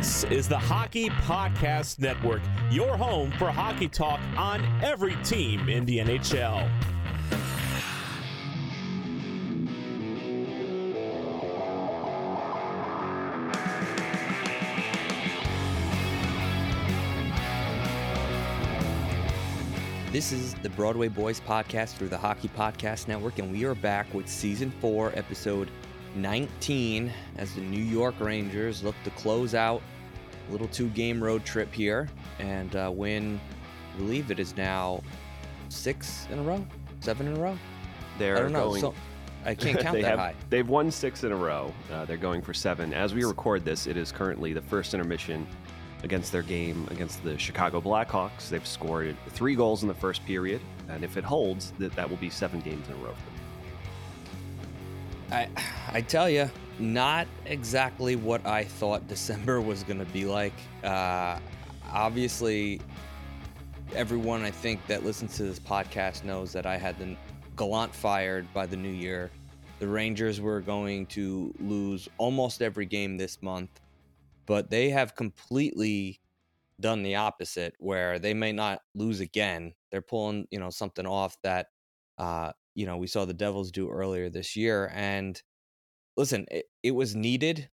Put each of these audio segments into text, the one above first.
This is the Hockey Podcast Network, your home for hockey talk on every team in the NHL. This is the Broadway Boys podcast through the Hockey Podcast Network, and we are back with season four, episode 19, as the New York Rangers look to close out a little two game road trip here and uh, win, I believe it is now six in a row, seven in a row. They're I don't know. going. So I can't count that have, high. They've won six in a row. Uh, they're going for seven. As we record this, it is currently the first intermission against their game against the Chicago Blackhawks. They've scored three goals in the first period, and if it holds, that that will be seven games in a row for. I I tell you, not exactly what I thought December was going to be like. Uh, obviously, everyone I think that listens to this podcast knows that I had the Gallant fired by the new year. The Rangers were going to lose almost every game this month, but they have completely done the opposite where they may not lose again. They're pulling, you know, something off that uh, you know, we saw the Devils do earlier this year. And listen, it, it was needed.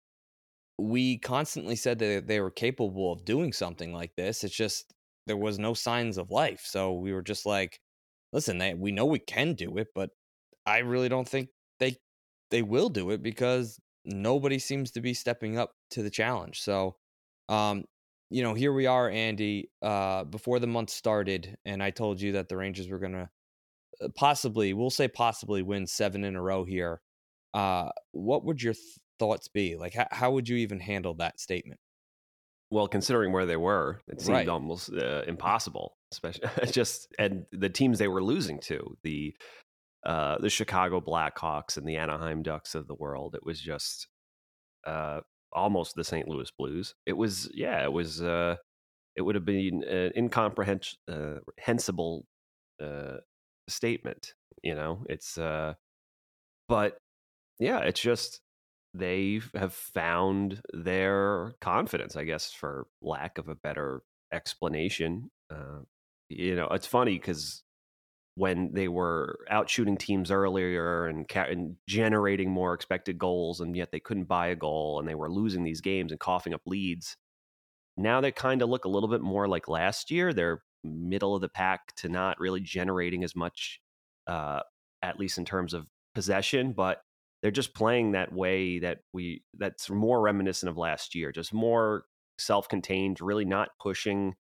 We constantly said that they were capable of doing something like this. It's just there was no signs of life. So we were just like, listen, they, we know we can do it, but I really don't think they they will do it because nobody seems to be stepping up to the challenge. So, um, you know, here we are, Andy. Uh, before the month started, and I told you that the Rangers were gonna uh, possibly, we'll say possibly win seven in a row here. Uh, what would your th- thoughts be? Like, how, how would you even handle that statement? Well, considering where they were, it seemed Right. almost uh, impossible. Especially just and the teams they were losing to the uh, the Chicago Blackhawks and the Anaheim Ducks of the world. It was just uh, almost the St. Louis Blues. It was yeah, it was. Uh, it would have been an incomprehensible uh, statement. You know, it's. Uh, but yeah, it's just they have found their confidence, I guess, for lack of a better explanation. Uh, you know, it's funny because when they were out shooting teams earlier and, ca- and generating more expected goals, and yet they couldn't buy a goal, and they were losing these games and coughing up leads. Now they kind of look a little bit more like last year. They're middle of the pack to not really generating as much, uh, at least in terms of possession, but they're just playing that way that we that's more reminiscent of last year just more self-contained, really not pushing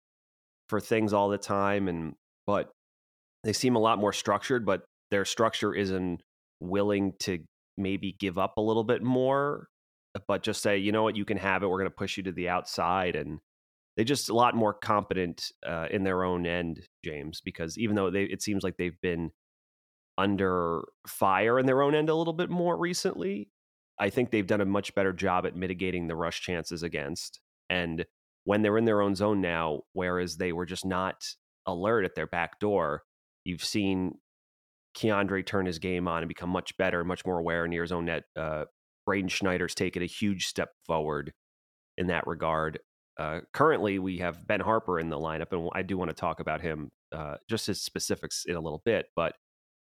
for things all the time and but they seem a lot more structured, but their structure isn't willing to maybe give up a little bit more, but just say, you know what, you can have it. We're going to push you to the outside. And they just a lot more competent uh, in their own end, James, because even though they, it seems like they've been under fire in their own end a little bit more recently, I think they've done a much better job at mitigating the rush chances against. And when they're in their own zone now, whereas they were just not alert at their back door, you've seen K'Andre turn his game on and become much better, much more aware near his own net. Uh, Braden Schneider's taken a huge step forward in that regard. Uh, currently, we have Ben Harpur in the lineup, and I do want to talk about him, uh, just his specifics in a little bit, but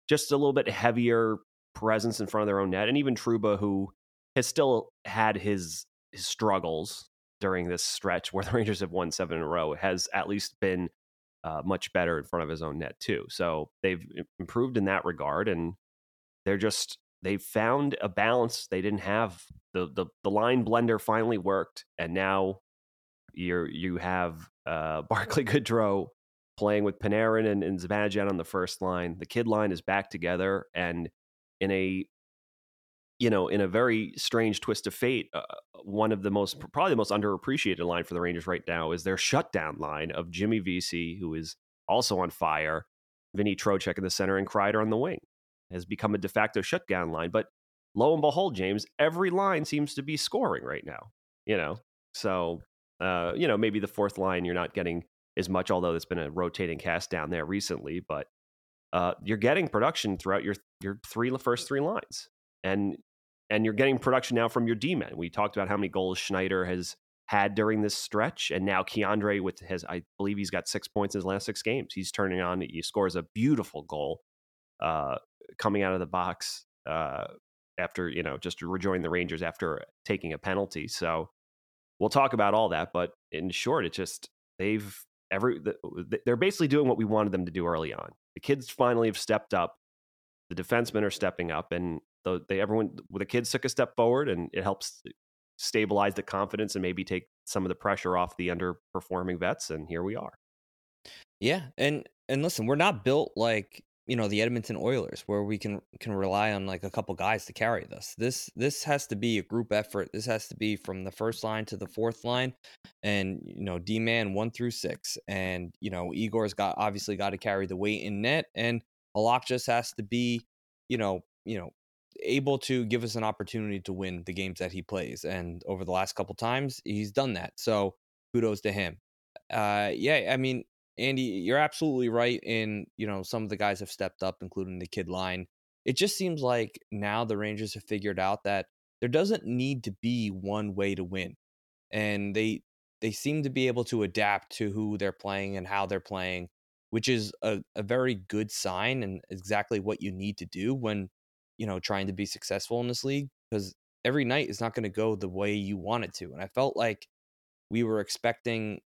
just a little bit heavier presence in front of their own net. And even Trouba, who has still had his, his struggles during this stretch where the Rangers have won seven in a row, has at least been uh, much better in front of his own net too. So they've improved in that regard, and they're just they've found a balance they didn't have. the the The line blender finally worked, and now you're you have uh, Barclay Goodrow playing with Panarin and, and Zibanejad on the first line. The kid line is back together, and in a you know, in a very strange twist of fate, uh, one of the most probably the most underappreciated line for the Rangers right now is their shutdown line of Jimmy Vesey, who is also on fire, Vinny Trocheck in the center, and Kreider on the wing, has become a de facto shutdown line. But lo and behold, James, every line seems to be scoring right now. You know, so uh, you know maybe the fourth line you're not getting as much, although it's been a rotating cast down there recently, but. Uh, you're getting production throughout your your three first three lines, and and you're getting production now from your D men. We talked about how many goals Schneider has had during this stretch, and now K'Andre with his, I believe he's got six points in his last six games. He's turning on. He scores a beautiful goal uh, coming out of the box uh, after you know just rejoining the Rangers after taking a penalty. So we'll talk about all that, but in short, it just they've every they're basically doing what we wanted them to do early on. The kids finally have stepped up. The defensemen are stepping up, and the, they everyone the kids took a step forward, and it helps stabilize the confidence and maybe take some of the pressure off the underperforming vets. And here we are. Yeah, and and listen, we're not built like you know the Edmonton Oilers where we can can rely on like a couple guys to carry this. This this has to be a group effort. This has to be from the first line to the fourth line, and you know D man one through six, and you know Igor's got obviously got to carry the weight in net, and Halak just has to be you know you know able to give us an opportunity to win the games that he plays. And over the last couple times, he's done that. So kudos to him. Uh, yeah, I mean, Andy, you're absolutely right. In you know, some of the guys have stepped up, including the kid line. It just seems like now the Rangers have figured out that there doesn't need to be one way to win, and they they seem to be able to adapt to who they're playing and how they're playing, which is a, a very good sign and exactly what you need to do when you know, trying to be successful in this league because every night is not going to go the way you want it to. And I felt like we were expecting,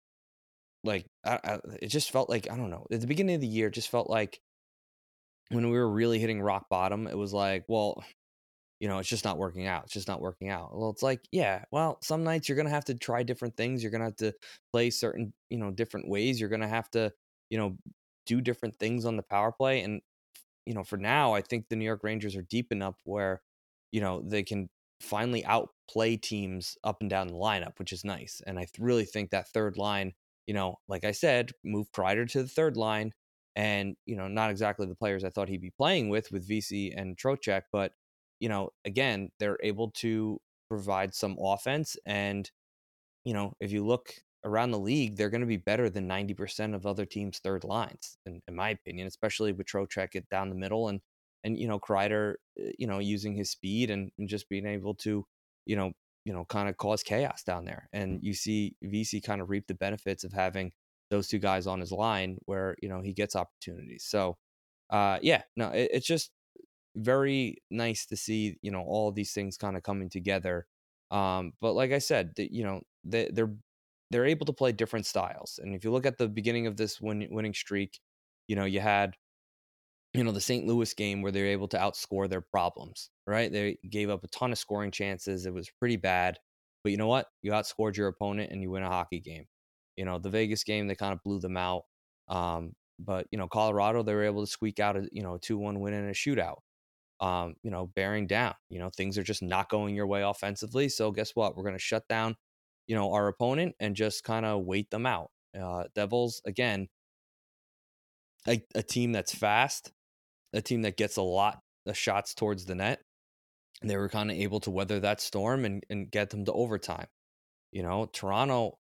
like, I, I, it just felt like, I don't know, at the beginning of the year, just felt like when we were really hitting rock bottom, it was like, well, you know, it's just not working out. It's just not working out. Well, it's like, yeah, well, some nights you're to have to try different things. You're to have to play certain, you know, different ways. You're to have to, you know, do different things on the power play. And you know, for now, I think the New York Rangers are deep enough where, you know, they can finally outplay teams up and down the lineup, which is nice. And I really think that third line, you know, like I said, move Kreider to the third line. And, you know, not exactly the players I thought he'd be playing with, with Vesey and Trocheck, but, you know, again, they're able to provide some offense. And, you know, if you look around the league, they're going to be better than 90% of other teams' third lines, in, in my opinion, especially with Trocheck it down the middle and, and, you know, Kreider, eh, you know, using his speed and, and just being able to, you know, you know, kind of cause chaos down there. And you see Vesey kind of reap the benefits of having those two guys on his line where, you know, he gets opportunities. So, uh, yeah, no, it, it's just very nice to see, you know, all these things kind of coming together. Um, but like I said, the, you know, they, they're they're able to play different styles. And if you look at the beginning of this win, winning streak, you know, you had, you know, the St. Louis game where they're able to outscore their problems, right? They gave up a ton of scoring chances. It was pretty bad. But you know what? You outscored your opponent and you win a hockey game. You know, the Vegas game, they kind of blew them out. Um, but, you know, Colorado, they were able to squeak out a, you know, 2 1 win in a shootout. Um, you know, bearing down. You know, things are just not going your way offensively. So guess what? We're going to shut down, you know, our opponent and just kind of wait them out. Uh, Devils, again, a, a team that's fast, a team that gets a lot of shots towards the net. They were kind of able to weather that storm and, and get them to overtime. You know, Toronto,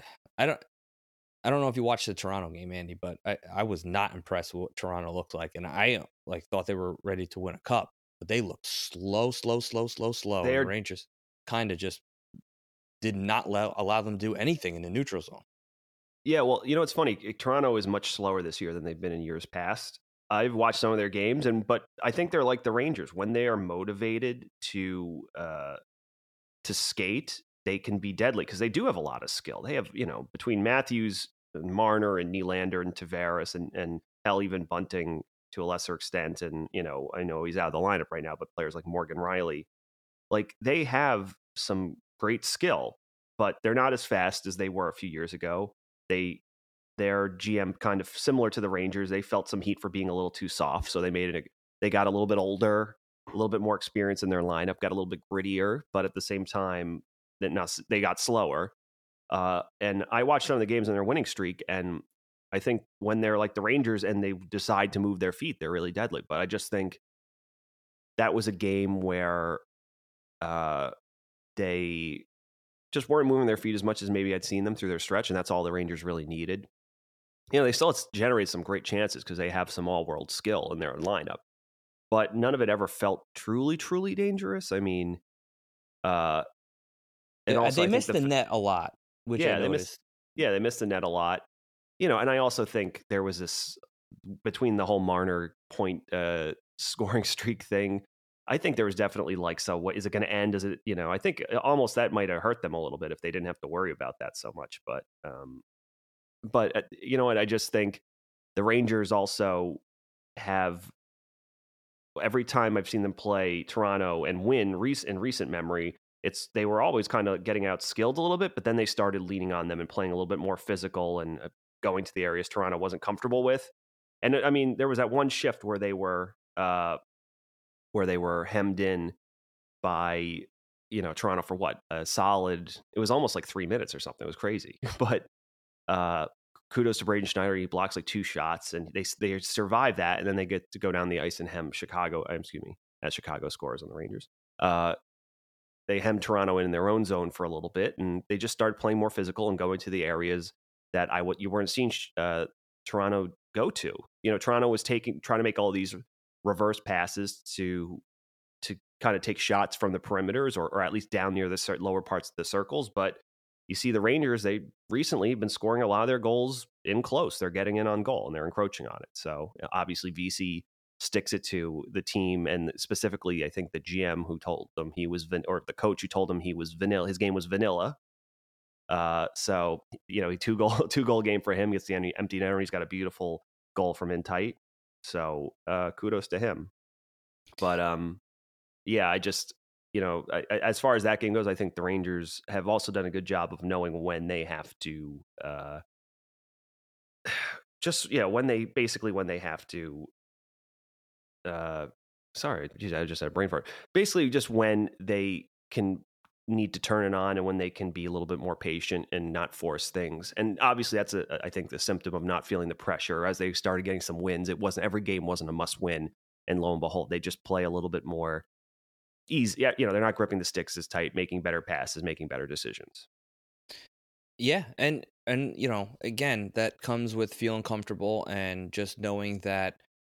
I don't I don't know if you watched the Toronto game, Andy, but I, I was not impressed with what Toronto looked like. And I like thought they were ready to win a cup, but they looked slow, slow, slow, slow, slow. The Rangers kind of just did not allow, allow them to do anything in the neutral zone. Yeah, well, you know it's funny. eh, Toronto is much slower this year than they've been in years past. I've watched some of their games, and but I think they're like the Rangers when they are motivated to uh, to skate, they can be deadly because they do have a lot of skill. They have you know between Matthews, and Marner, and Nylander, and Tavares, and and hell even Bunting to a lesser extent, and you know I know he's out of the lineup right now, but players like Morgan Rielly, like they have some great skill, but they're not as fast as they were a few years ago they their GM kind of similar to the Rangers. They felt some heat for being a little too soft, so they made it. They got a little bit older, a little bit more experience in their lineup, got a little bit grittier, but at the same time, that not they got slower. Uh, and I watched some of the games in their winning streak, and I think when they're like the Rangers and they decide to move their feet, they're really deadly. But I just think that was a game where uh, they just weren't moving their feet as much as maybe I'd seen them through their stretch, and that's all the Rangers really needed. You know, they still generate some great chances because they have some all world skill in their lineup, but none of it ever felt truly, truly dangerous. I mean, uh, and Yeah, also they missed the, f- net a lot, which yeah, I they missed. Yeah, they missed the net a lot. You know, and I also think there was this between the whole Marner point uh, scoring streak thing. I think there was definitely like, so what is it going to end? Is it, you know, I think uh, almost that might have hurt them a little bit if they didn't have to worry about that so much. But, um, but uh, you know what? I just think the Rangers also have every time I've seen them play Toronto and win in recent memory, it's they were always kind of getting out skilled a little bit, but then they started leaning on them and playing a little bit more physical and uh, going to the areas Toronto wasn't comfortable with. And uh, I mean, there was that one shift where they were uh, where they were hemmed in by you know Toronto for what a solid. It was almost like three minutes or something. It was crazy, but uh, kudos to Braden Schneider. He blocks like two shots, and they they survive that, and then they get to go down the ice and hem Chicago. uh, Excuse me, as Chicago scores on the Rangers. Uh, they hem Toronto in their own zone for a little bit, and they just start playing more physical and going to the areas that I what you weren't seeing uh, Toronto go to. You know, Toronto was taking trying to make all these reverse passes to to kind of take shots from the perimeters or, or at least down near the lower parts of the circles. But you see, the Rangers they recently been scoring a lot of their goals in close. They're getting in on goal and they're encroaching on it. So obviously, Vesey sticks it to the team and specifically, I think the GM who told them he was van- or the coach who told him he was vanilla. His game was vanilla. Uh, so you know, two goal two goal game for him. Gets the empty netter. He's got a beautiful goal from in tight. So uh, kudos to him. But um, yeah, I just you know, I, I, as far as that game goes, I think the Rangers have also done a good job of knowing when they have to. Uh, just yeah, when they basically when they have to. Uh, sorry, geez, I just had a brain fart. Basically, just when they can need to turn it on and when they can be a little bit more patient and not force things. And obviously that's a I think the symptom of not feeling the pressure as they started getting some wins. It wasn't every game wasn't a must win and lo and behold they just play a little bit more easy. Yeah, you know, they're not gripping the sticks as tight, making better passes, making better decisions. Yeah, and and you know, again, that comes with feeling comfortable and just knowing that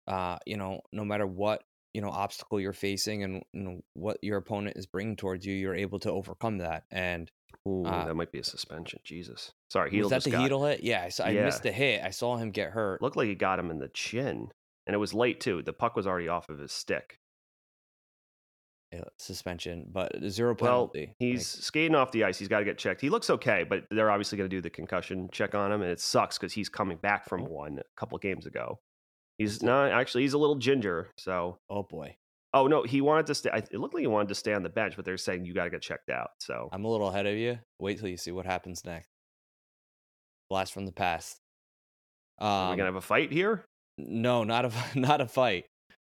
uh, you know, no matter what you know obstacle you're facing and you know, what your opponent is bringing towards you, you're able to overcome that. And Ooh, uh, that might be a suspension. Jesus. Sorry, was Heedle that just the got, Heedle hit? Yeah, I, saw, I Yeah. missed the hit. I saw him get hurt. Looked like he got him in the chin. And it was late too. The puck was already off of his stick. Yeah, suspension, but zero Well, penalty. he's skating off the ice. He's got to get checked. He looks okay, but they're obviously going to do the concussion check on him, and it sucks because he's coming back from one a couple games ago. He's not actually, he's a little ginger. So, oh boy, Oh no, he wanted to stay. It looked like he wanted to stay on the bench, but they're saying you got to get checked out. So I'm a little ahead of you. Wait till you see what happens next. Blast from the past. Um, are we gonna have a fight here? No, not a not a fight,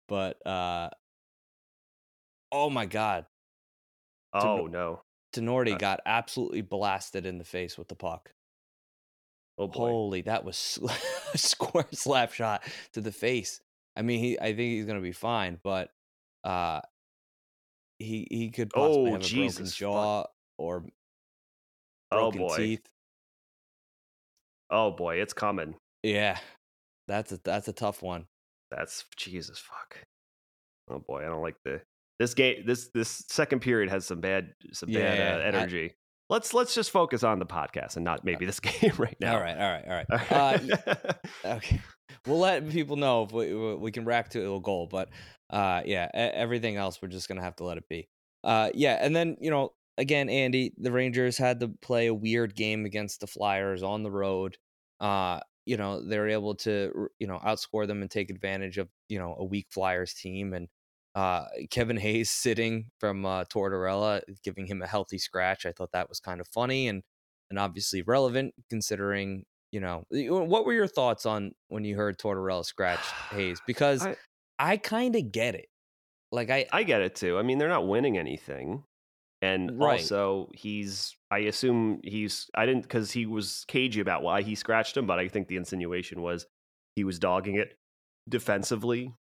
but uh, oh my god, Oh no. Tenorti Uh, got absolutely blasted in the face with the puck. Oh boy. Holy, that was a square slap shot to the face. I mean, he I think he's gonna be fine, but uh, he he could possibly Oh, have a Jesus, broken fuck. jaw or Oh broken boy. teeth. Oh boy, it's coming. Yeah, that's a that's a tough one. That's Jesus fuck. Oh boy, I don't like the this game. This this second period has some bad some Yeah, bad uh, I- energy. let's let's just focus on the podcast and not maybe this game right now. All right, all right, all right. Uh, okay, we'll let people know if we we- can rack to a goal, but uh, yeah, everything else we're just gonna have to let it be. Uh, yeah, and then you know, again, Andy, the Rangers had to play a weird game against the Flyers on the road. Uh, you know, they were able to you know outscore them and take advantage of you know a weak Flyers team and. Uh, Kevin Hayes sitting from uh, Tortorella, giving him a healthy scratch. I thought that was kind of funny and and obviously relevant considering you know what were your thoughts on when you heard Tortorella scratch Hayes because I, I- kind of get it. Like I, I get it too. I mean, they're not winning anything. And Right. also, he's, I assume he's, I didn't, because he was cagey about why he scratched him, but I think the insinuation was he was dogging it defensively.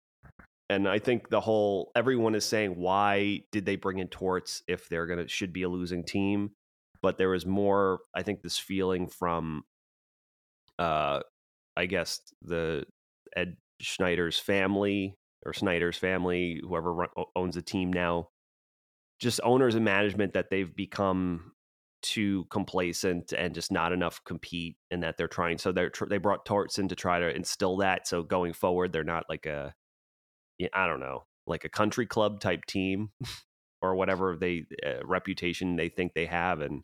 And I think the whole, everyone is saying, why did they bring in Torts if they're to, should be a losing team? But there was more, I think, this feeling from, uh, I guess, the Ed Schneider's family or Snyder's family, whoever run, owns the team now, just owners and management that they've become too complacent and just not enough compete and that they're trying so they're they brought torts in to try to instill that so going forward they're not like a I don't know like a country club type team or whatever they uh, reputation they think they have and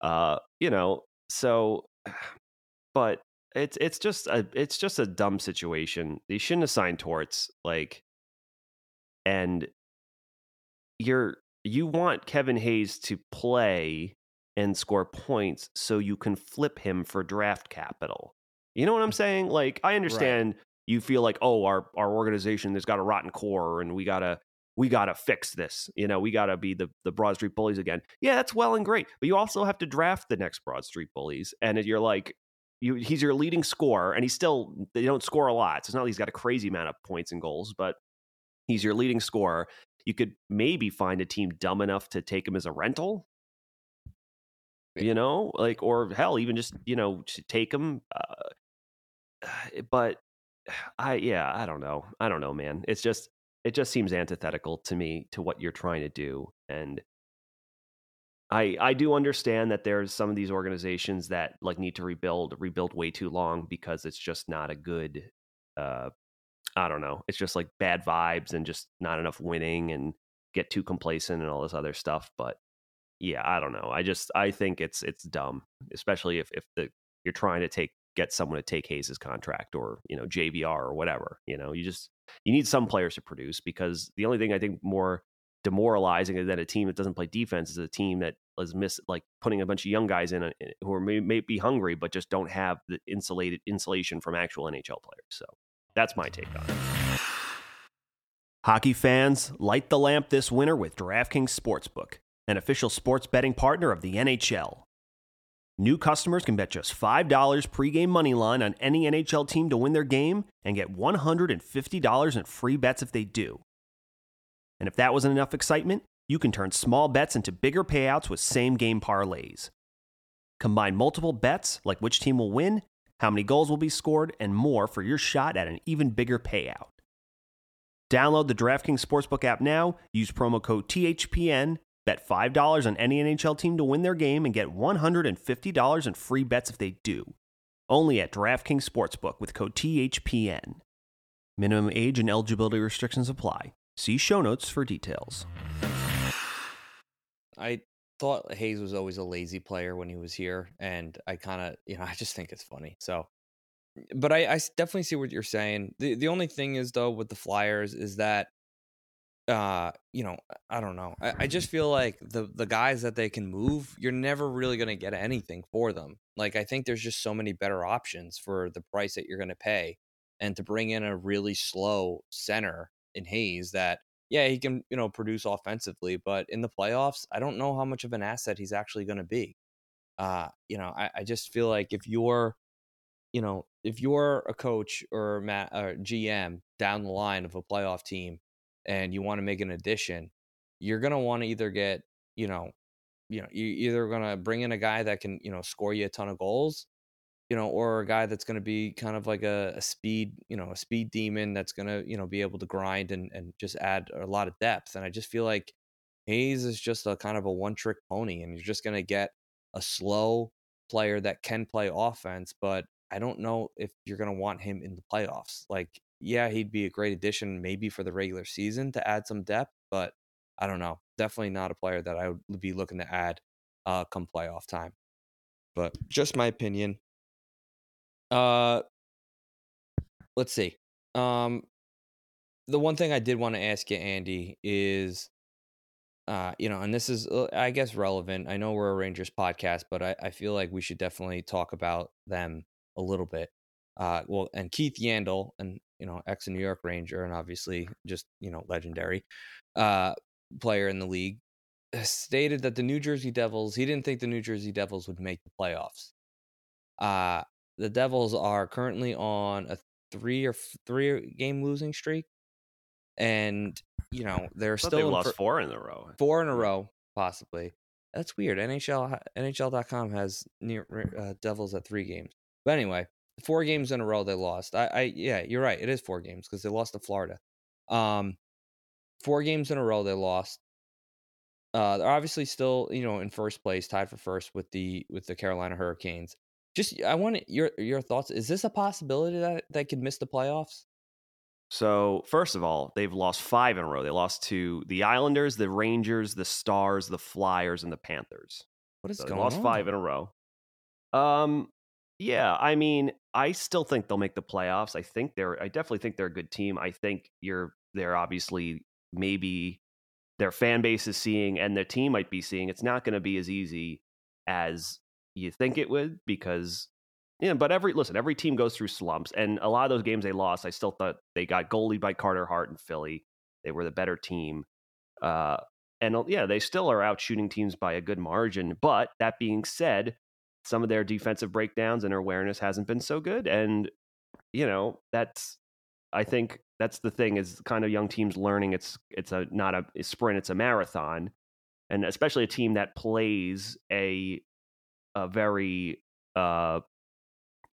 uh you know so but it's it's just a it's just a dumb situation they shouldn't have signed torts like and you're you want Kevin Hayes to play and score points so you can flip him for draft capital. You know what I'm saying? Like I understand you feel like oh our our organization has got a rotten core and we got to we got to fix this. You know, we got to be the the Broad Street Bullies again. Yeah, that's well and great, but you also have to draft the next Broad Street Bullies and you're like you, he's your leading scorer, and he's still they don't score a lot. So it's not like he's got a crazy amount of points and goals, but he's your leading scorer. You could maybe find a team dumb enough to take him as a rental. You know, like or hell, even just you know to take him. Uh, but I yeah, I don't know. I don't know, man. It's just it just seems antithetical to me to what you're trying to do, and I I do understand that there's some of these organizations that like need to rebuild rebuild way too long because it's just not a good uh I don't know. It's just like bad vibes and just not enough winning and get too complacent and all this other stuff, but yeah, I don't know. I just I think it's it's dumb, especially if if the you're trying to take get someone to take Hayes' contract or, you know, JVR or whatever, you know. You just you need some players to produce because the only thing I think more demoralizing than a team that doesn't play defense is a team that is miss like putting a bunch of young guys in uh, who are may, may be hungry but just don't have the insulated insulation from actual NHL players. So that's my take on it. Hockey fans, light the lamp this winter with DraftKings Sportsbook, an official sports betting partner of the NHL. New customers can bet just $5 pregame money line on any NHL team to win their game and get $150 in free bets if they do. And if that wasn't enough excitement, you can turn small bets into bigger payouts with same game parlays. Combine multiple bets, like which team will win, how many goals will be scored, and more for your shot at an even bigger payout. Download the DraftKings Sportsbook app now, use promo code THPN, bet $5 on any NHL team to win their game, and get $150 in free bets if they do. Only at DraftKings Sportsbook with code THPN. Minimum age and eligibility restrictions apply. See show notes for details. I thought Hayes was always a lazy player when he was here, and I kind of, you know, I just think it's funny. So, but I definitely see what you're saying. The the only thing is though with the Flyers is that uh, you know, I don't know. I, I just feel like the the guys that they can move, you're never really going to get anything for them. Like I think there's just so many better options for the price that you're going to pay, and to bring in a really slow center in Hayes that yeah he can you know produce offensively, but in the playoffs, I don't know how much of an asset he's actually going to be. Uh, you know, I, I just feel like if you're you know, if you're a coach or, or GM down the line of a playoff team and you want to make an addition, you're gonna want to either get, you know, you know, you're either gonna bring in a guy that can, you know, score you a ton of goals, you know, or a guy that's gonna be kind of like a, a speed, you know, a speed demon that's gonna, you know, be able to grind and and just add a lot of depth. And I just feel like Hayes is just a kind of a one trick pony, and you're just gonna get a slow player that can play offense, but I don't know if you're going to want him in the playoffs. Like, yeah, he'd be a great addition maybe for the regular season to add some depth, but I don't know. Definitely not a player that I would be looking to add uh, come playoff time. But just my opinion. Uh, let's see. Um, the one thing I did want to ask you, Andy, is uh, you know, and this is, uh, I guess, relevant. I know we're a Rangers podcast, but I, I feel like we should definitely talk about them a little bit. Uh, well, and Keith Yandle, and you know, ex New York Ranger, and obviously just you know, legendary uh, player in the league, stated that the New Jersey Devils. He didn't think the New Jersey Devils would make the playoffs. Uh, the Devils are currently on a three or three game losing streak, and you know they're still they lost four in a row. Four in a row, possibly. That's weird. NHL NHL.com has near uh, Devils at three games. But anyway, four games in a row they lost. I, I yeah, you're right. It is four games because they lost to Florida. Um, four games in a row they lost. Uh, they're obviously still you know in first place, tied for first with the with the Carolina Hurricanes. Just I want your your thoughts. Is this a possibility that they could miss the playoffs? So, first of all, they've lost five in a row. They lost to the Islanders, the Rangers, the Stars, the Flyers, and the Panthers. What is so going lost on? five in a row. Um, yeah, I mean, I still think they'll make the playoffs. I think they're I definitely think they're a good team. I think you're they're obviously maybe their fan base is seeing and their team might be seeing it's not going to be as easy as you think it would because yeah, but every listen, every team goes through slumps and a lot of those games they lost, I still thought they got goalie by Carter Hart and Philly. They were the better team. Uh and yeah, they still are out shooting teams by a good margin. But that being said, some of their defensive breakdowns and awareness hasn't been so good. And, you know, that's, I think that's the thing is kind of young teams learning it's, it's a, not a, a sprint, it's a marathon. And especially a team that plays a, a very, uh,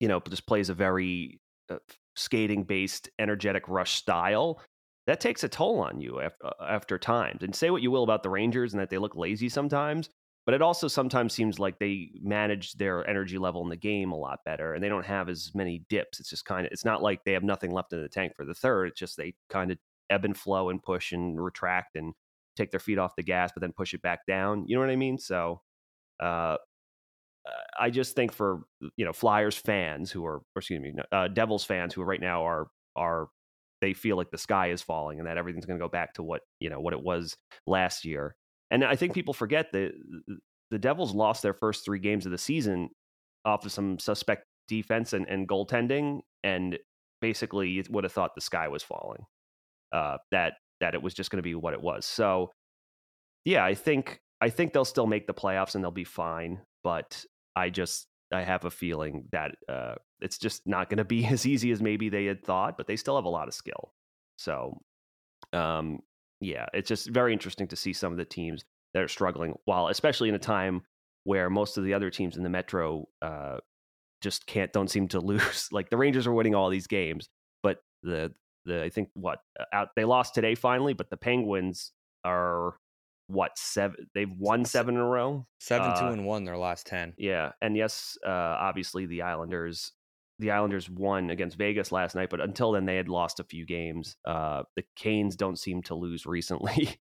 you know, just plays a very uh, skating based, energetic rush style that takes a toll on you after, uh, after times. And say what you will about the Rangers and that they look lazy sometimes, but it also sometimes seems like they manage their energy level in the game a lot better and they don't have as many dips. It's just kind of, it's not like they have nothing left in the tank for the third. It's just they kind of ebb and flow and push and retract and take their feet off the gas, but then push it back down. You know what I mean? So, uh, I just think for you know Flyers fans who are, excuse me, uh, Devils fans who right now are are they feel like the sky is falling and that everything's going to go back to what you know what it was last year. And I think people forget that the Devils lost their first three games of the season off of some suspect defense and, and goaltending, and basically you would have thought the sky was falling. Uh, that that it was just going to be what it was. So, yeah, I think I think they'll still make the playoffs and they'll be fine. But I just I have a feeling that uh, it's just not going to be as easy as maybe they had thought. But they still have a lot of skill. So, um, yeah, it's just very interesting to see some of the teams that are struggling, while especially in a time where most of the other teams in the Metro uh, just can't don't seem to lose. like the Rangers are winning all these games, but the the I think what uh, out they lost today finally, but the Penguins are what seven? They've won seven in a row. Seven, uh, two, and one. Their last ten. Yeah, and yes, uh, obviously the Islanders the Islanders won against Vegas last night, but until then they had lost a few games. Uh, the Canes don't seem to lose recently.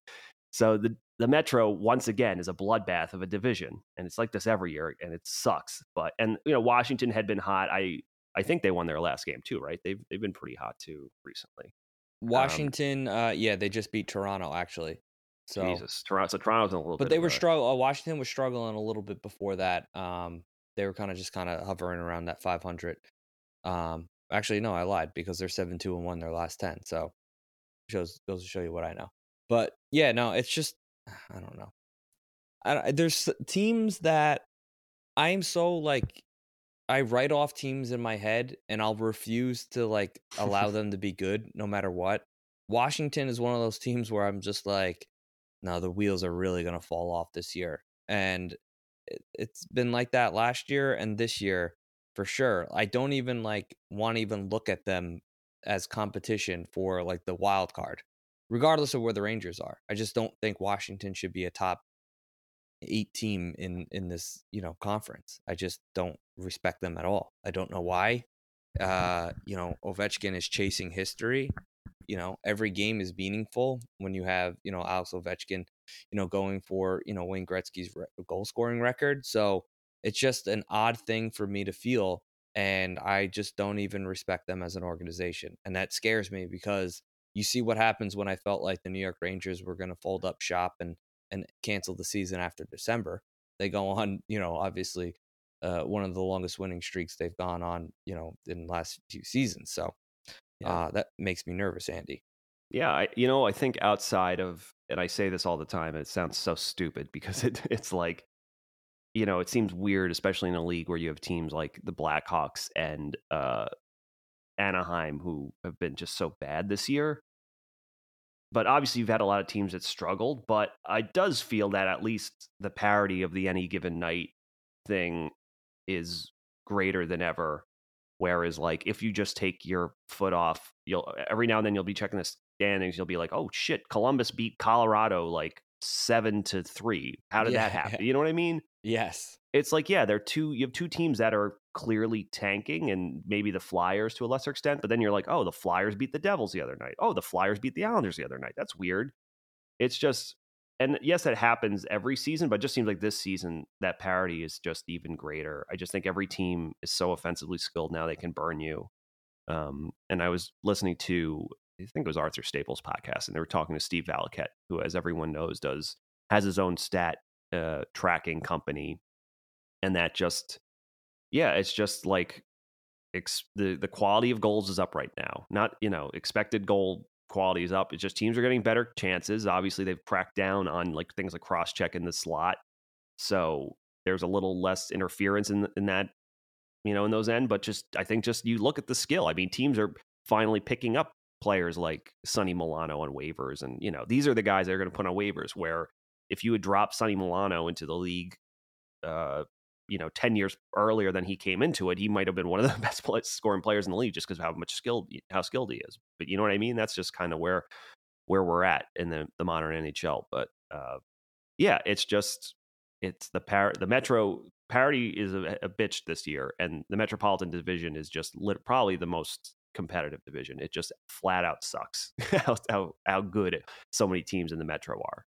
so the the Metro once again is a bloodbath of a division, and it's like this every year, and it sucks. But and you know Washington had been hot. I I think they won their last game too, right? They've they've been pretty hot too recently. Washington, um, uh, yeah, they just beat Toronto actually. So Jesus, Toronto. So Toronto's a little but bit. they were struggling. Uh, Washington was struggling a little bit before that. Um, they were kind of just kind of hovering around that 500. Um, actually, no, I lied because they're seven two and one their last ten. So shows goes to show you what I know. But yeah, no, it's just I don't know. I, there's teams that I'm so like I write off teams in my head and I'll refuse to like allow them to be good no matter what. Washington is one of those teams where I'm just like, no, the wheels are really going to fall off this year. And it, it's been like that last year and this year for sure. I don't even like want to even look at them as competition for like the wild card, regardless of where the Rangers are. I just don't think Washington should be a top eight team in in this you know conference. I just don't respect them at all. I don't know why. Uh, you know, Ovechkin is chasing history. You know, every game is meaningful when you have you know Alex Ovechkin, you know, going for you know Wayne Gretzky's re- goal scoring record. So it's just an odd thing for me to feel, and I just don't even respect them as an organization, and that scares me because you see what happens when I felt like the New York Rangers were going to fold up shop and and cancel the season after December. They go on, you know, obviously uh, one of the longest winning streaks they've gone on, you know, in the last few seasons. So yeah. uh, that makes me nervous, Andy. Yeah, I, you know, I think outside of, and I say this all the time, and it sounds so stupid because it, it's like, you know, it seems weird, especially in a league where you have teams like the Blackhawks and uh, Anaheim who have been just so bad this year. But obviously you've had a lot of teams that struggled but i does feel that at least the parity of the any given night thing is greater than ever. Whereas like if you just take your foot off you'll every now and then you'll be checking the standings you'll be like oh shit columbus beat colorado like seven to three. How did yeah, that happen? You know what i mean yes it's like yeah they're two you have two teams that are clearly tanking and maybe the Flyers to a lesser extent. But then you're like, oh, the Flyers beat the Devils the other night. Oh, the Flyers beat the Islanders the other night. That's weird. It's just, and yes, that happens every season, but just seems like this season that parity is just even greater. I just think every team is so offensively skilled now they can burn you. Um, and I was listening to, I think it was Arthur Staples' podcast, and they were talking to Steve Valiquette, who, as everyone knows, does has his own stat uh, tracking company, and that just yeah, it's just like ex- the the quality of goals is up right now. Not you know expected goal quality is up. It's just teams are getting better chances. Obviously, they've cracked down on like things like cross check in the slot, so there's a little less interference in in that you know in those end. But just I think just you look at the skill. I mean, teams are finally picking up players like Sonny Milano on waivers, and you know these are the guys that are going to put on waivers. Where if you had dropped Sonny Milano into the league uh, you know 10 years earlier than he came into it he might have been one of the best play- scoring players in the league just because of how much skilled how skilled he is. But you know what i mean? That's just kind of where where we're at in the, the modern nhl but uh, yeah it's just it's the par- the metro parity is a, a, bitch this year and the metropolitan division is just lit- probably the most competitive division. It just flat out sucks how, how how good so many teams in the metro are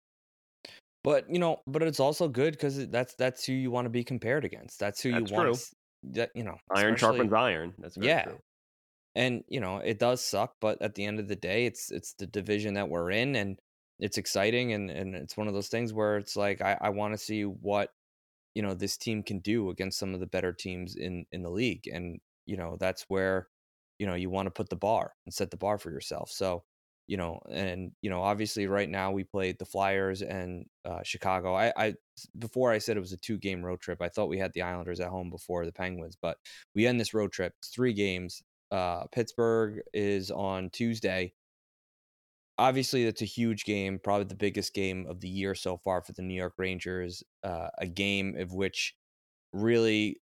but you know, but it's also good because that's that's who you want to be compared against. That's who that's you want. That you know, iron sharpens iron. That's yeah. True. And you know, it does suck, but at the end of the day, it's it's the division that we're in, and it's exciting, and and it's one of those things where it's like I, I want to see what you know this team can do against some of the better teams in in the league, and you know that's where you know you want to put the bar and set the bar for yourself. So you know, and you know, obviously, right now we played the Flyers and uh, Chicago. I, I before I said it was a two game road trip. I thought we had the Islanders at home before the Penguins, but we end this road trip three games. Uh, Pittsburgh is on Tuesday. Obviously, that's a huge game, probably the biggest game of the year so far for the New York Rangers. Uh, a game of which really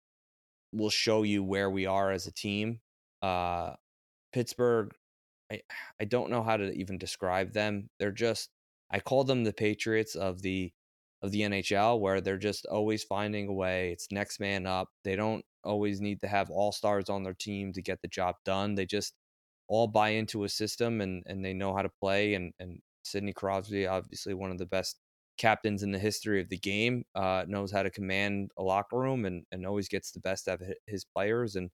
will show you where we are as a team. Uh, Pittsburgh I I don't know how to even describe them. They're just I call them the Patriots of the of the NHL where they're just always finding a way. It's next man up. They don't always need to have all stars on their team to get the job done. They just all buy into a system and and they know how to play and and Sidney Crosby, obviously one of the best captains in the history of the game, uh, knows how to command a locker room and, and always gets the best out of his players. And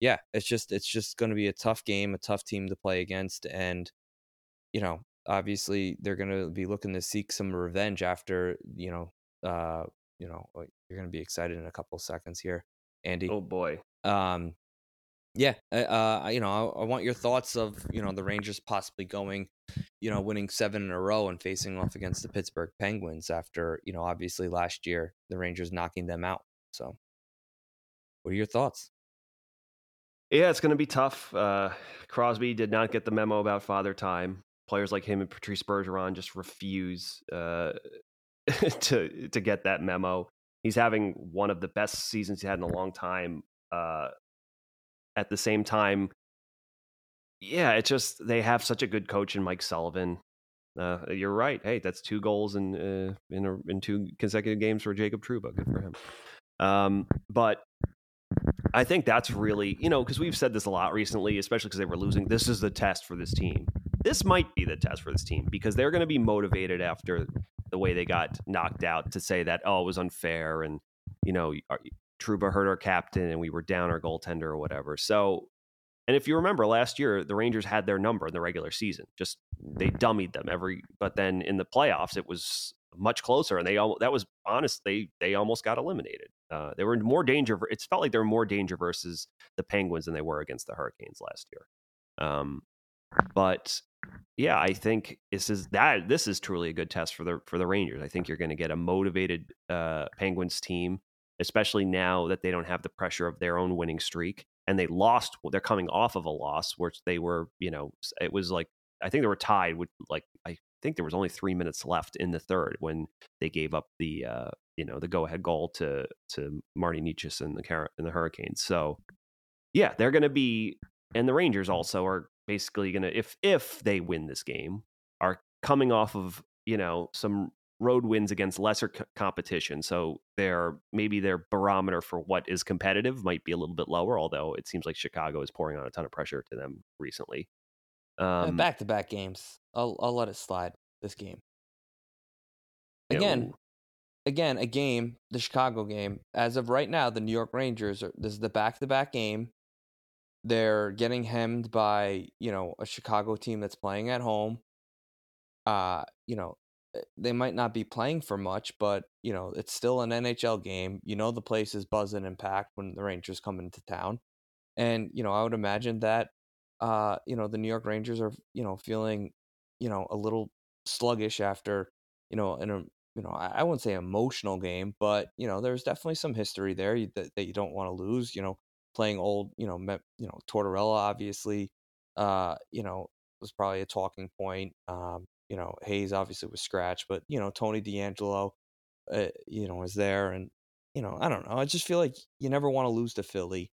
yeah, it's just it's just going to be a tough game, a tough team to play against, and you know, obviously they're going to be looking to seek some revenge after, you know, uh, you know, you're going to be excited in a couple seconds here, Andy. Oh boy. Um, yeah, uh, you know, I, I, want your thoughts of you know the Rangers possibly going, you know, winning seven in a row and facing off against the Pittsburgh Penguins after you know obviously last year the Rangers knocking them out. So, what are your thoughts? Yeah, it's going to be tough. Uh, Crosby did not get the memo about father time. Players like him and Patrice Bergeron just refuse uh, to to get that memo. He's having one of the best seasons he had in a long time. Uh, at the same time, yeah, it's just they have such a good coach in Mike Sullivan. Uh, you're right. Hey, that's two goals in uh, in a, in two consecutive games for Jacob Trouba. Good for him. Um, but I think that's really you know because we've said this a lot recently, especially because they were losing. This is the test for this team. This might be the test for this team because they're going to be motivated after the way they got knocked out to say that oh it was unfair and you know uh, Trouba hurt our captain and we were down our goaltender or whatever. So, and if you remember last year, the Rangers had their number in the regular season. Just they dummied them every, but then in the playoffs, it was much closer, and they all that was honest. They they almost got eliminated. Uh, they were in more danger. It felt like they were more danger versus the Penguins than they were against the Hurricanes last year. Um, but yeah, I think this is that this is truly a good test for the for the Rangers. I think you're going to get a motivated uh, Penguins team especially now that they don't have the pressure of their own winning streak and they lost they're coming off of a loss which they were you know it was like i think they were tied with like i think there was only three minutes left in the third when they gave up the uh you know the go ahead goal to to marty Necas and the Car- and the hurricanes so yeah they're going to be and the rangers also are basically going to if if they win this game are coming off of you know some road wins against lesser c- competition. So their maybe their barometer for what is competitive might be a little bit lower. Although it seems like Chicago is pouring on a ton of pressure to them recently. Um, Back to back games. I'll I'll let it slide this game. Again, again, a game, the Chicago game. As of right now, the New York Rangers are this is the back to back game. They're getting hemmed by, you know, a Chicago team that's playing at home. Uh, you know, Eh, they might not be playing for much, but you know it's still an NHL game. You know the place is buzzing and packed when the Rangers come into town, and you know I would imagine that uh, you know the New York Rangers are you know feeling you know a little sluggish after you know in a you know I, I wouldn't say emotional game, but you know there's definitely some history there that, that you don't want to lose. You know playing old you know me, you know Tortorella obviously uh, you know was probably a talking point. Um, you know, Hayes obviously was scratched, but you know, Tony DeAngelo, uh, you know, was there, and you know, I don't know. I just feel like you never want to lose to Philly.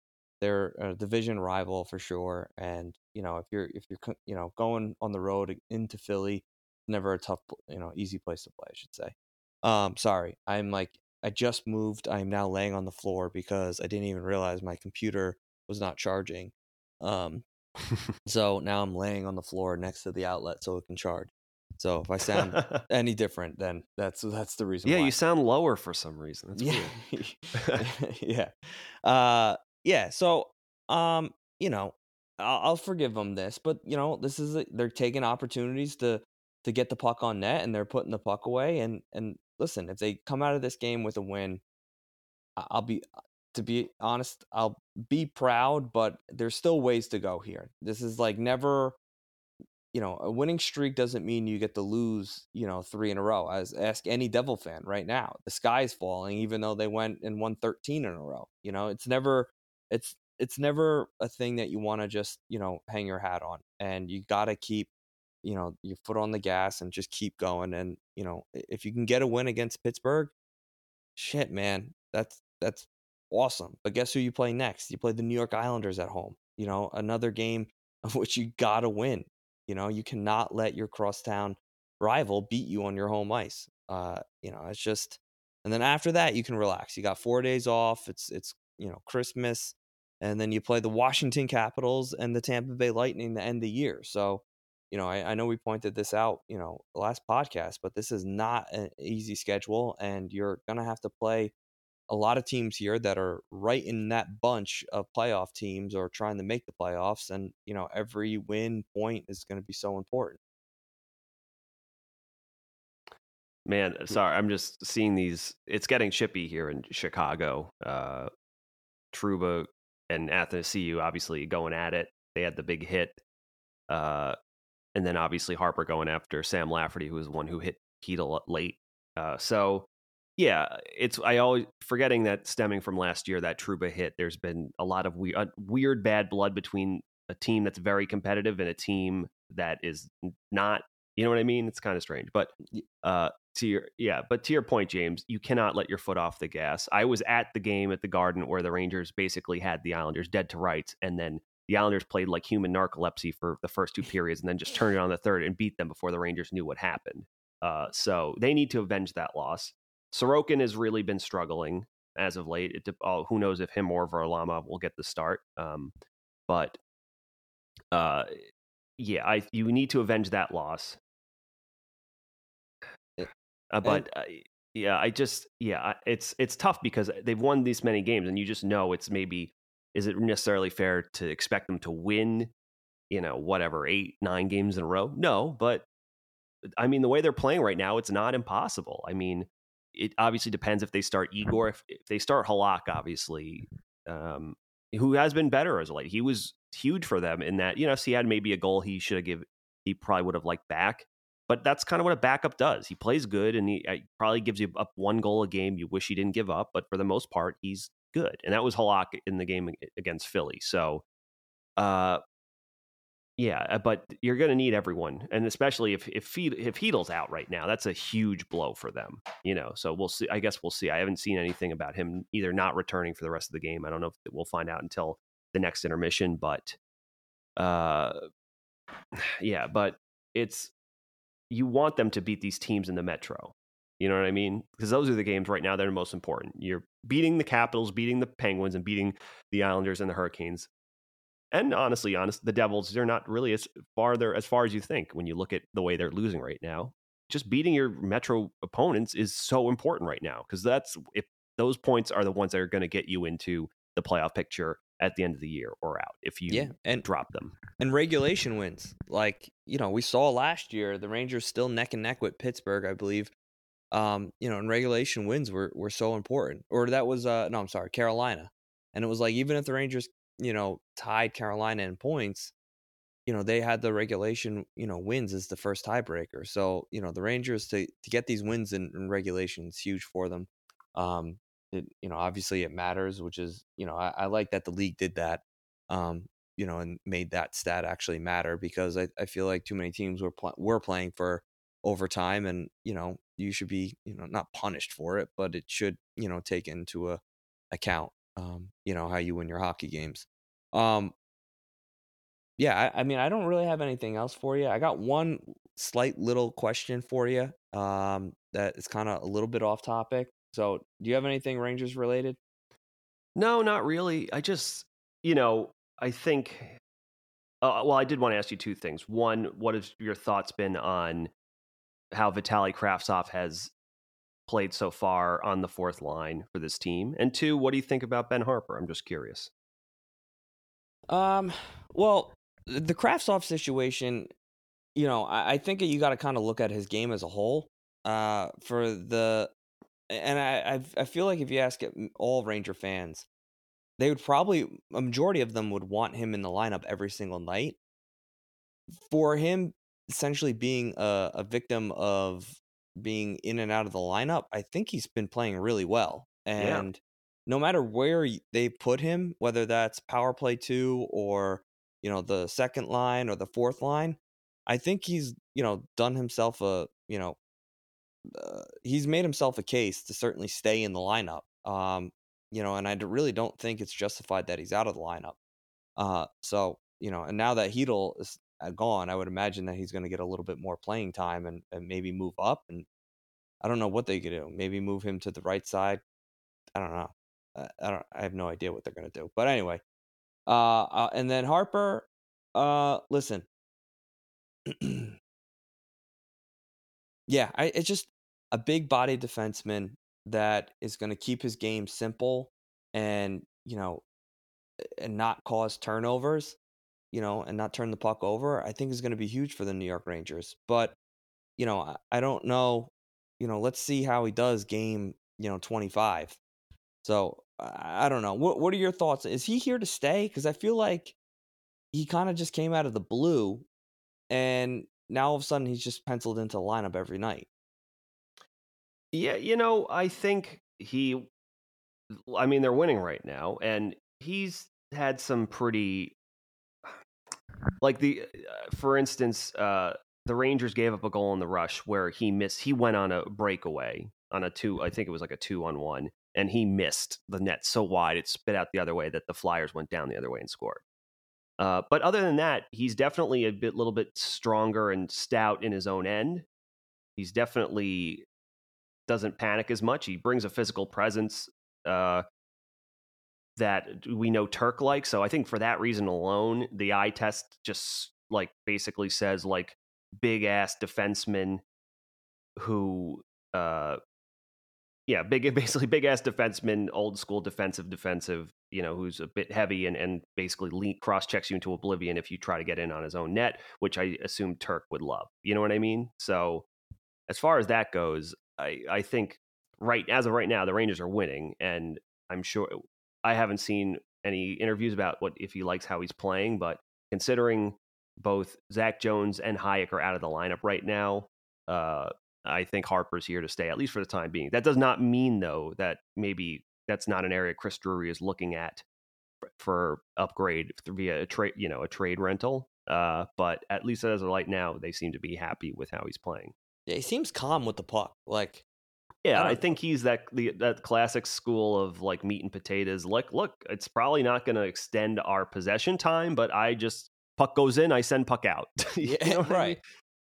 They're a division rival for sure, and you know, if you're if you're you know going on the road into Philly, never a tough, you know, easy place to play. I should say. Um, sorry, I'm like I just moved. I'm now laying on the floor because I didn't even realize my computer was not charging. Um, so now I'm laying on the floor next to the outlet so it can charge. So if I sound any different, then that's that's the reason. Yeah, why. you sound lower for some reason. That's yeah, yeah, uh, yeah. So, um, you know, I'll, I'll, forgive them this, but you know, this is a, they're taking opportunities to to get the puck on net, and they're putting the puck away. And and listen, if they come out of this game with a win, I'll be to be honest, I'll be proud, but there's still ways to go here. This is like never you know, a winning streak doesn't mean you get to lose, you know, three in a row. As ask any Devil fan right now, the sky's falling, even though they went and won 13 in a row. You know, it's never, it's, it's never a thing that you want to just, you know, hang your hat on. And you got to keep, you know, your foot on the gas and just keep going. And, you know, if you can get a win against Pittsburgh, shit, man, that's, that's awesome. But guess who you play next? You play the New York Islanders at home. You know, another game of which you got to win. You know, you cannot let your crosstown rival beat you on your home ice. Uh, you know, it's just, and then after that, you can relax. You got four days off. It's it's you know Christmas, and then you play the Washington Capitals and the Tampa Bay Lightning the end of the year. So, you know, I, I know we pointed this out, you know, last podcast, but this is not an easy schedule, and you're gonna have to play a lot of teams here that are right in that bunch of playoff teams or trying to make the playoffs and you know every win point is going to be so important Man, sorry, I'm just seeing these. It's getting chippy here in Chicago. Uh, Trouba and Athanasiou obviously going at it. They had the big hit. Uh, and then obviously Harpur going after Sam Lafferty, who was one who hit Chytil late. Uh, so yeah, it's I always forgetting that stemming from last year that Trouba hit. There's been a lot of weird, uh, weird bad blood between a team that's very competitive and a team that is not. You know what I mean? It's kind of strange, but uh, to your yeah, but to your point, James, you cannot let your foot off the gas. I was at the game at the Garden where the Rangers basically had the Islanders dead to rights, and then the Islanders played like human narcolepsy for the first two periods, and then just turned it on the third and beat them before the Rangers knew what happened. Uh, so they need to avenge that loss. Sorokin has really been struggling as of late. It, oh, who knows if him or Varlamov will get the start. Um, but uh, yeah, I you need to avenge that loss. Uh, but uh, yeah, I just yeah, it's it's tough because they've won these many games, and you just know it's maybe is it necessarily fair to expect them to win, you know, whatever eight nine games in a row? No, but I mean the way they're playing right now, it's not impossible. I mean, it obviously depends if they start Igor, if, if they start Halak, obviously, um, who has been better as late. He was huge for them in that you know, so he had maybe a goal he should have give he probably would have liked back but that's kind of what a backup does. He plays good and he, he probably gives you up one goal a game. You wish he didn't give up, but for the most part, he's good. And that was Halak in the game against Philly. So, uh, yeah, uh, but you're going to need everyone, and especially if if if Chytil's out right now, that's a huge blow for them. You know, so we'll see. I guess we'll see. I haven't seen anything about him either not returning for the rest of the game. I don't know if we'll find out until the next intermission, but uh, yeah, but it's you want them to beat these teams in the Metro. You know what I mean? Because those are the games right now that are most important. You're beating the Capitals, beating the Penguins, and beating the Islanders and the Hurricanes. And honestly, honest, the Devils, they're not really as farther as far as you think when you look at the way they're losing right now. Just beating your Metro opponents is so important right now because that's if those points are the ones that are going to get you into the playoff picture at the end of the year or out if you yeah, and, drop them. And regulation wins. Like, you know, we saw last year the Rangers still neck and neck with Pittsburgh, I believe. Um, you know, and regulation wins were were so important. Or that was uh no, I'm sorry, Carolina. And it was like even if the Rangers, you know, tied Carolina in points, you know, they had the regulation, you know, wins as the first tiebreaker. So, you know, the Rangers to to get these wins in, in regulation is huge for them. Um, it, you know, obviously it matters, which is, you know, I, I like that the league did that, um, you know, and made that stat actually matter because I, I feel like too many teams were pl- were playing for overtime, and you know, you should be, you know, not punished for it, but it should, you know, take into a account, um, you know, how you win your hockey games. Um, yeah, I, I mean, I don't really have anything else for you. I got one slight little question for you um, that is kind of a little bit off topic. So, do you have anything Rangers related? No, not really. I just, you know, I think. Uh, well, I did want to ask you two things. One, what have your thoughts been on how Vitali Kravtsov has played so far on the fourth line for this team? And two, what do you think about Ben Harpur? I'm just curious. Um, well, the Kravtsov situation, you know, I, I think you got to kind of look at his game as a whole. Uh, for the and I I feel like if you ask all Ranger fans, they would probably a majority of them would want him in the lineup every single night. For him essentially being a, a victim of being in and out of the lineup, I think he's been playing really well. And yeah. no matter where they put him, whether that's power play two or you know the second line or the fourth line, I think he's you know done himself a you know uh, he's made himself a case to certainly stay in the lineup. Um, you know, and I really don't think it's justified that he's out of the lineup. Uh, so you know, and now that Chytil is uh, gone, I would imagine that he's going to get a little bit more playing time and, and maybe move up. And I don't know what they could do. Maybe move him to the right side. I don't know. I don't. I have no idea what they're going to do. But anyway, uh, uh, and then Harpur. Uh, listen. yeah, I it's just a big body defenseman that is going to keep his game simple and you know and not cause turnovers you know and not turn the puck over i think is going to be huge for the new york rangers but you know i don't know you know, let's see how he does game, you know, 25. So I I don't know. What what are your thoughts? Is he here to stay? Because I feel like he kind of just came out of the blue, and now all of a sudden he's just penciled into the lineup every night. Yeah, you know, I think he. I mean, they're winning right now, and he's had some pretty. Like the, uh, for instance, uh, the Rangers gave up a goal in the rush where he missed. He went on a breakaway on a two. I think it was like a two on one, and he missed the net so wide it spit out the other way that the Flyers went down the other way and scored. Uh, but other than that, he's definitely a bit, little bit stronger and stout in his own end. He's definitely doesn't panic as much. He brings a physical presence uh, that we know Turk likes. So I think for that reason alone, the eye test just like basically says like big ass defenseman who uh yeah, big basically big ass defenseman, old school defensive defensive, you know, who's a bit heavy and and basically cross checks you into oblivion if you try to get in on his own net, which I assume Turk would love. You know what I mean? So as far as that goes, I I think right as of right now the Rangers are winning and I'm sure I haven't seen any interviews about what if he likes how he's playing, but considering both Zach Jones and Hajek are out of the lineup right now, uh, I think Harpur's here to stay, at least for the time being. That does not mean, though, that maybe that's not an area Chris Drury is looking at for upgrade via a trade, you know, a trade rental. Uh, but at least as of right now, they seem to be happy with how he's playing. Yeah, he seems calm with the puck. Like, yeah, I, I think he's that the that classic school of like meat and potatoes. Like, look, it's probably not going to extend our possession time, but I just puck goes in, I send puck out. yeah, right. I mean?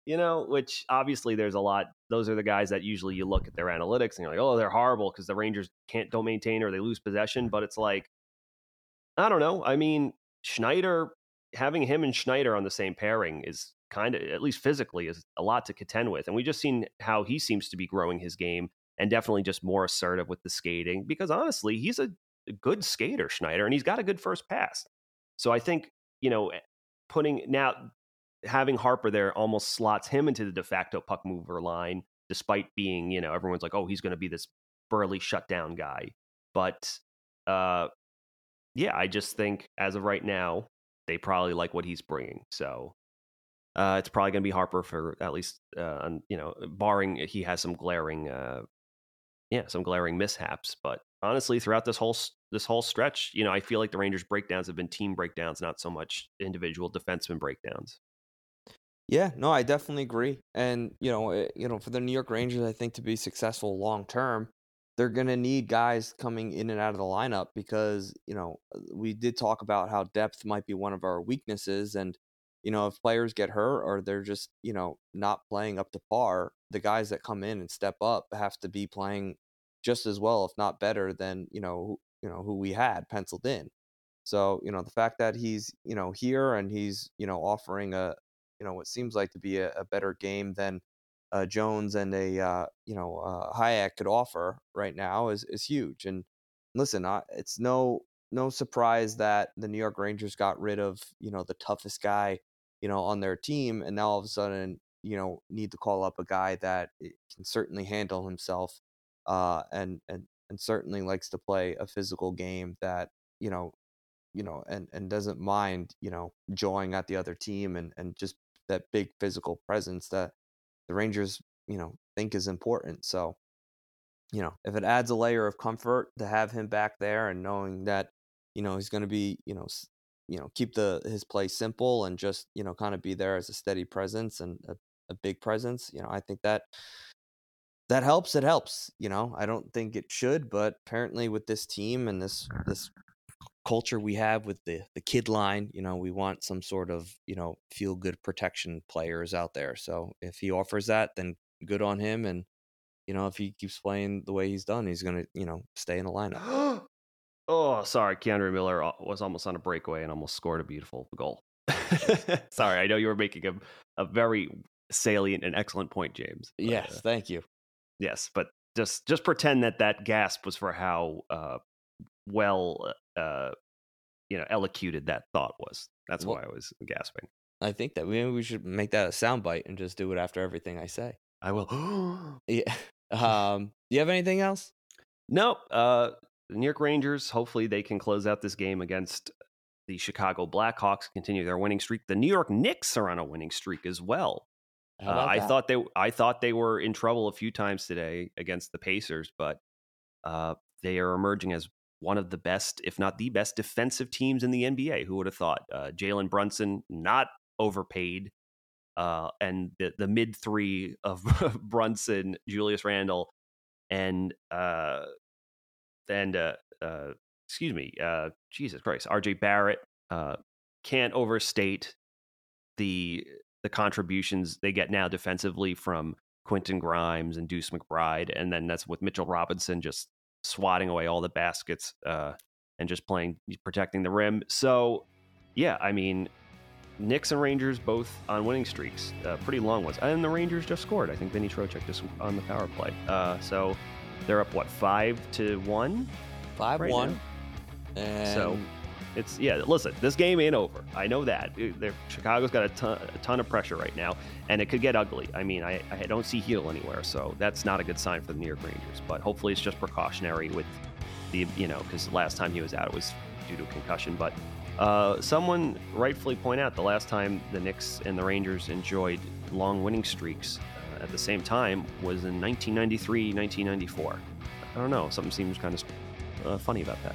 You know, which obviously there's a lot. Those are the guys that usually you look at their analytics and you're like, oh, they're horrible because the Rangers can't don't maintain or they lose possession. Mm-hmm. But it's like, I don't know. I mean, Schneider having him and Schneider on the same pairing is kind of, at least physically, is a lot to contend with. And we just seen how he seems to be growing his game and definitely just more assertive with the skating because honestly, he's a, a good skater, Schneider, and he's got a good first pass. So I think, you know, eh, putting now having Harpur there almost slots him into the de facto puck mover line, despite being, you know, everyone's like, oh, he's going to be this burly shutdown guy. But uh, yeah, I just think as of right now, they probably like what he's bringing. So uh, it's probably going to be Harpur for at least, uh, you know, barring he has some glaring, uh, yeah, some glaring mishaps. But honestly, throughout this whole this whole stretch, you know, I feel like the Rangers' breakdowns have been team breakdowns, not so much individual defenseman breakdowns. Yeah, no, I definitely agree. And you know, it, you know, for the New York Rangers, I think to be successful long term, they're gonna need guys coming in and out of the lineup because you know we did talk about how depth might be one of our weaknesses, and you know if players get hurt or they're just you know not playing up to par, the guys that come in and step up have to be playing just as well, if not better, than you know you know who we had penciled in. So you know the fact that he's you know here and he's you know offering a you know what seems like to be a, a better game than uh, Jones and a uh, you know uh, Hajek could offer right now is is huge. And listen, I, it's no no surprise that the New York Rangers got rid of you know the toughest guy you know on their team, and now all of a sudden you know need to call up a guy that can certainly handle himself uh, and and and certainly likes to play a physical game that you know you know and and doesn't mind you know jawing at the other team and and just that big physical presence that the Rangers you know think is important so you know if it adds a layer of comfort to have him back there and knowing that you know he's going to be you know you know keep the his play simple and just you know kind of be there as a steady presence and a, a big presence you know i think that that helps it helps you know? I don't think it should but apparently with this team and this this culture we have with the the kid line you know we want some sort of you know feel good protection players out there. So if he offers that then good on him and you know if he keeps playing the way he's done he's gonna you know stay in the lineup. Oh sorry K'Andre Miller uh, was almost on a breakaway and almost scored a beautiful goal. Sorry i know you were making a, a very salient and excellent point james but, yes uh, thank you. Yes, but just just pretend that that gasp was for how uh, well uh, you know elocuted that thought was. That's well, why I was gasping. I think that maybe we should make that a soundbite and just do it after everything I say. I will. yeah. Um, do you have anything else? Nope. Uh, New York Rangers, hopefully they can close out this game against the Chicago Blackhawks, continue their winning streak. The New York Knicks are on a winning streak as well. Uh, I that? thought they I thought they were in trouble a few times today against the Pacers, but uh, they are emerging as one of the best, if not the best, defensive teams in the NBA. Who would have thought? Uh, Jalen Brunson, not overpaid, uh, and the, the mid three of Brunson, Julius Randle, and uh, and uh, uh, excuse me, uh, Jesus Christ, R.J. Barrett uh, can't overstate the the contributions they get now defensively from Quentin Grimes and Deuce McBride, and then that's with Mitchell Robinson just swatting away all the baskets uh, and just playing protecting the rim. So, yeah, I mean, Knicks and Rangers both on winning streaks, uh, pretty long ones, and the Rangers just scored. I think Vinnie Trocheck just on the power play. Uh, so they're up what five to one, five right one, now? and so it's yeah. Listen, this game ain't over. I know that. They're, Chicago's got a ton, a ton of pressure right now, and it could get ugly. I mean, I, I don't see heel anywhere, so that's not a good sign for the New York Rangers. But hopefully, it's just precautionary with the you know because the last time he was out, it was due to a concussion. But uh, someone rightfully point out the last time the Knicks and the Rangers enjoyed long winning streaks uh, at the same time was in 1993, 1994. I don't know. Something seems kind of uh, funny about that.